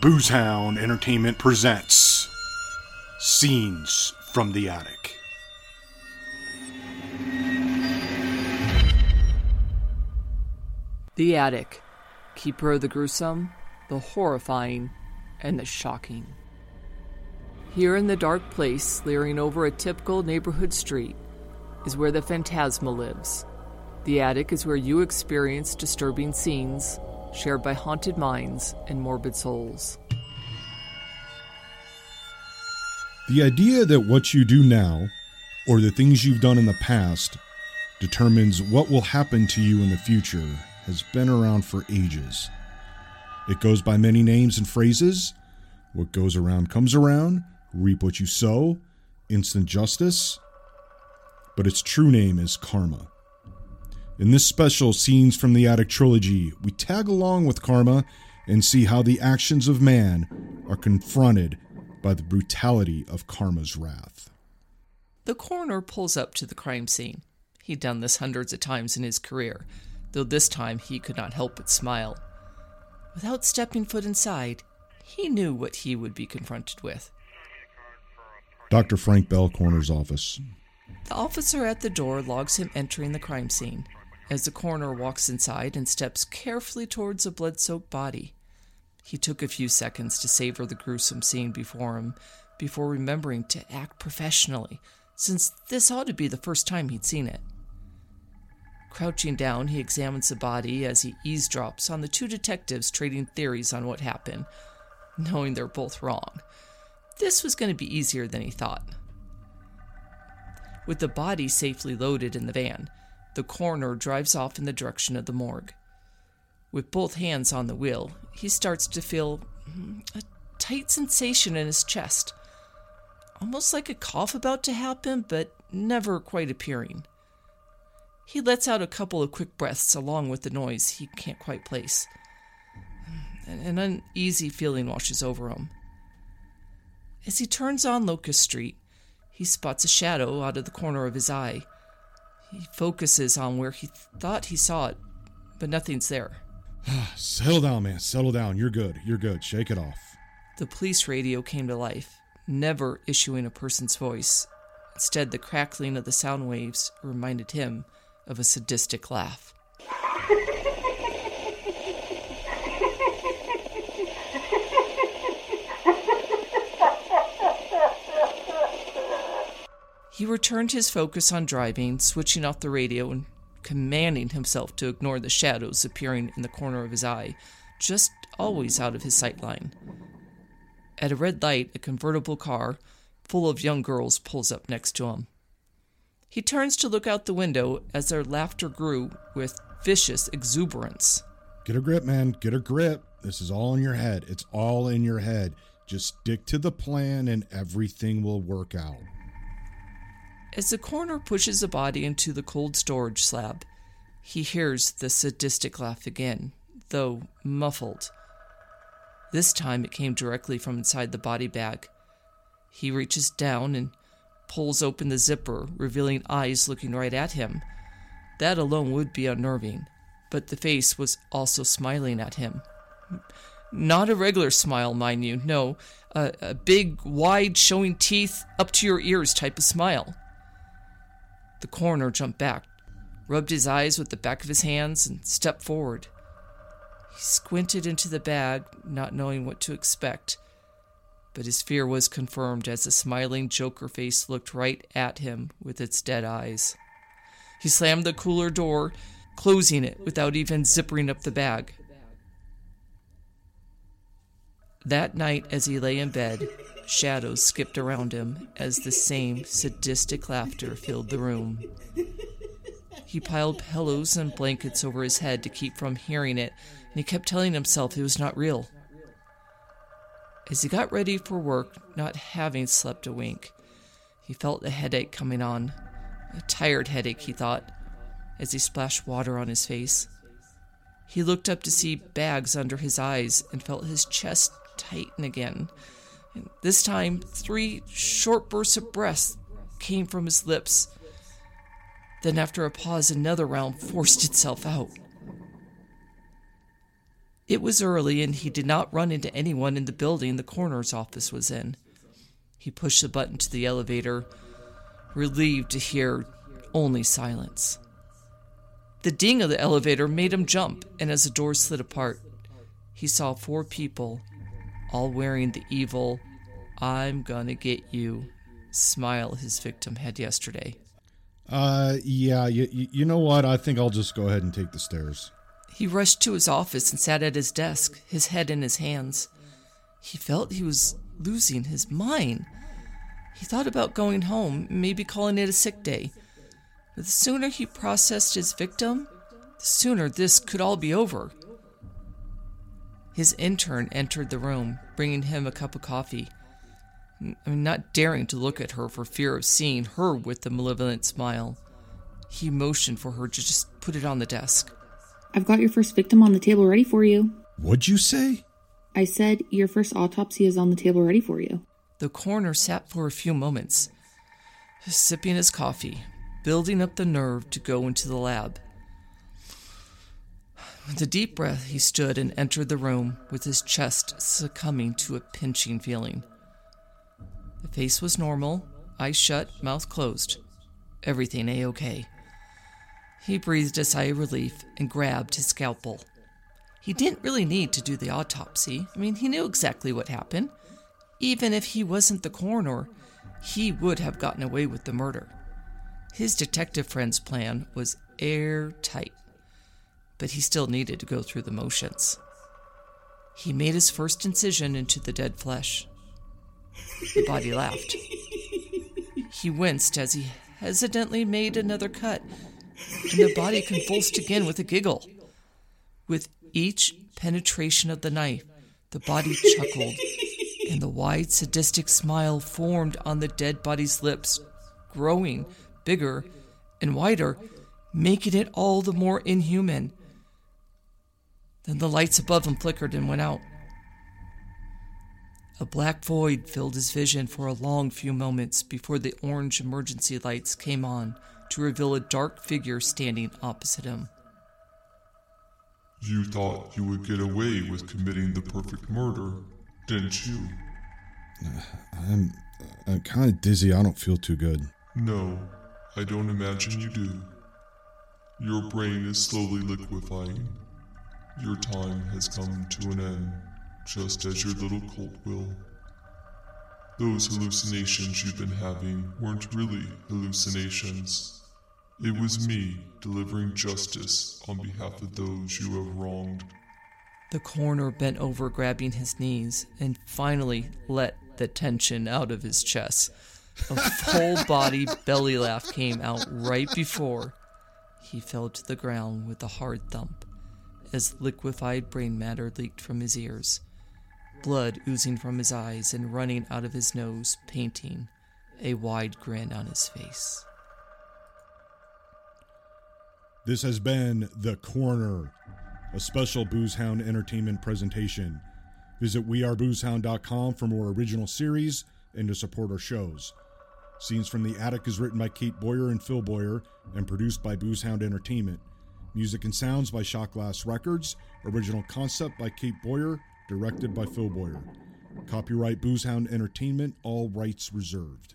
Boozehound Entertainment presents Scenes from the Attic. The Attic, keeper of the gruesome, the horrifying, and the shocking. Here in the dark place, leering over a typical neighborhood street, is where the phantasma lives. The attic is where you experience disturbing scenes shared by haunted minds and morbid souls. The idea that what you do now, or the things you've done in the past, determines what will happen to you in the future has been around for ages. It goes by many names and phrases. What goes around comes around, reap what you sow, instant justice. But its true name is karma. In this special Scenes from the Attic trilogy, we tag along with karma and see how the actions of man are confronted by the brutality of karma's wrath. The coroner pulls up to the crime scene. He'd done this hundreds of times in his career, though this time he could not help but smile. Without stepping foot inside, he knew what he would be confronted with. Dr. Frank Bell, coroner's office. The officer at the door logs him entering the crime scene as the coroner walks inside and steps carefully towards a blood soaked body. He took a few seconds to savor the gruesome scene before him before remembering to act professionally, since this ought to be the first time he'd seen it. Crouching down, he examines the body as he eavesdrops on the two detectives trading theories on what happened, knowing they're both wrong. This was going to be easier than he thought. With the body safely loaded in the van, the coroner drives off in the direction of the morgue. With both hands on the wheel, he starts to feel hmm, a tight sensation in his chest, almost like a cough about to happen, but never quite appearing. He lets out a couple of quick breaths along with the noise he can't quite place. Hmm, an uneasy feeling washes over him. As he turns on Locust Street, he spots a shadow out of the corner of his eye. He focuses on where he thought he saw it, but nothing's there. Settle down, man. Settle down. You're good. You're good. Shake it off. The police radio came to life, never issuing a person's voice. Instead, the crackling of the sound waves reminded him of a sadistic laugh. He returned his focus on driving, switching off the radio and commanding himself to ignore the shadows appearing in the corner of his eye, just always out of his sight line. At a red light, a convertible car full of young girls pulls up next to him. He turns to look out the window as their laughter grew with vicious exuberance. Get a grip, man. Get a grip. This is all in your head. It's all in your head. Just stick to the plan and everything will work out. As the coroner pushes the body into the cold storage slab, he hears the sadistic laugh again, though muffled. This time it came directly from inside the body bag. He reaches down and pulls open the zipper, revealing eyes looking right at him. That alone would be unnerving, but the face was also smiling at him. Not a regular smile, mind you, no, a, a big, wide, showing teeth up to your ears type of smile. The coroner jumped back, rubbed his eyes with the back of his hands, and stepped forward. He squinted into the bag, not knowing what to expect, but his fear was confirmed as the smiling Joker face looked right at him with its dead eyes. He slammed the cooler door, closing it without even zippering up the bag. That night, as he lay in bed, Shadows skipped around him as the same sadistic laughter filled the room. He piled pillows and blankets over his head to keep from hearing it, and he kept telling himself it was not real. As he got ready for work, not having slept a wink, he felt a headache coming on. A tired headache, he thought, as he splashed water on his face. He looked up to see bags under his eyes and felt his chest tighten again this time, three short bursts of breath came from his lips. Then, after a pause, another round forced itself out. It was early, and he did not run into anyone in the building the coroner's office was in. He pushed the button to the elevator, relieved to hear only silence. The ding of the elevator made him jump, and as the door slid apart, he saw four people, all wearing the evil, I'm gonna get you smile his victim had yesterday. Uh, yeah, you, you know what? I think I'll just go ahead and take the stairs. He rushed to his office and sat at his desk, his head in his hands. He felt he was losing his mind. He thought about going home, maybe calling it a sick day. But the sooner he processed his victim, the sooner this could all be over. His intern entered the room, bringing him a cup of coffee. I mean, not daring to look at her for fear of seeing her with the malevolent smile. He motioned for her to just put it on the desk. I've got your first victim on the table ready for you. What'd you say? I said your first autopsy is on the table ready for you. The coroner sat for a few moments, sipping his coffee, building up the nerve to go into the lab. With a deep breath, he stood and entered the room with his chest succumbing to a pinching feeling. The face was normal, eyes shut, mouth closed. Everything a okay. He breathed a sigh of relief and grabbed his scalpel. He didn't really need to do the autopsy. I mean, he knew exactly what happened. Even if he wasn't the coroner, he would have gotten away with the murder. His detective friend's plan was airtight, but he still needed to go through the motions. He made his first incision into the dead flesh. The body laughed. He winced as he hesitantly made another cut, and the body convulsed again with a giggle. With each penetration of the knife, the body chuckled, and the wide, sadistic smile formed on the dead body's lips, growing bigger and wider, making it all the more inhuman. Then the lights above him flickered and went out. A black void filled his vision for a long few moments before the orange emergency lights came on to reveal a dark figure standing opposite him. You thought you would get away with committing the perfect murder, didn't you? I'm, I'm kind of dizzy. I don't feel too good. No, I don't imagine you do. Your brain is slowly liquefying. Your time has come to an end just as your little cult will. Those hallucinations you've been having weren't really hallucinations. It was me delivering justice on behalf of those you have wronged. The coroner bent over, grabbing his knees, and finally let the tension out of his chest. A full body belly laugh came out right before he fell to the ground with a hard thump as liquefied brain matter leaked from his ears blood oozing from his eyes and running out of his nose, painting a wide grin on his face. This has been The Coroner, a special Boozehound Entertainment presentation. Visit weareboozehound.com for more original series and to support our shows. Scenes from the Attic is written by Kate Boyer and Phil Boyer and produced by Boozehound Entertainment. Music and sounds by Shot Glass Records. Original concept by Kate Boyer directed by Phil Boyer. Copyright Boozehound Entertainment, all rights reserved.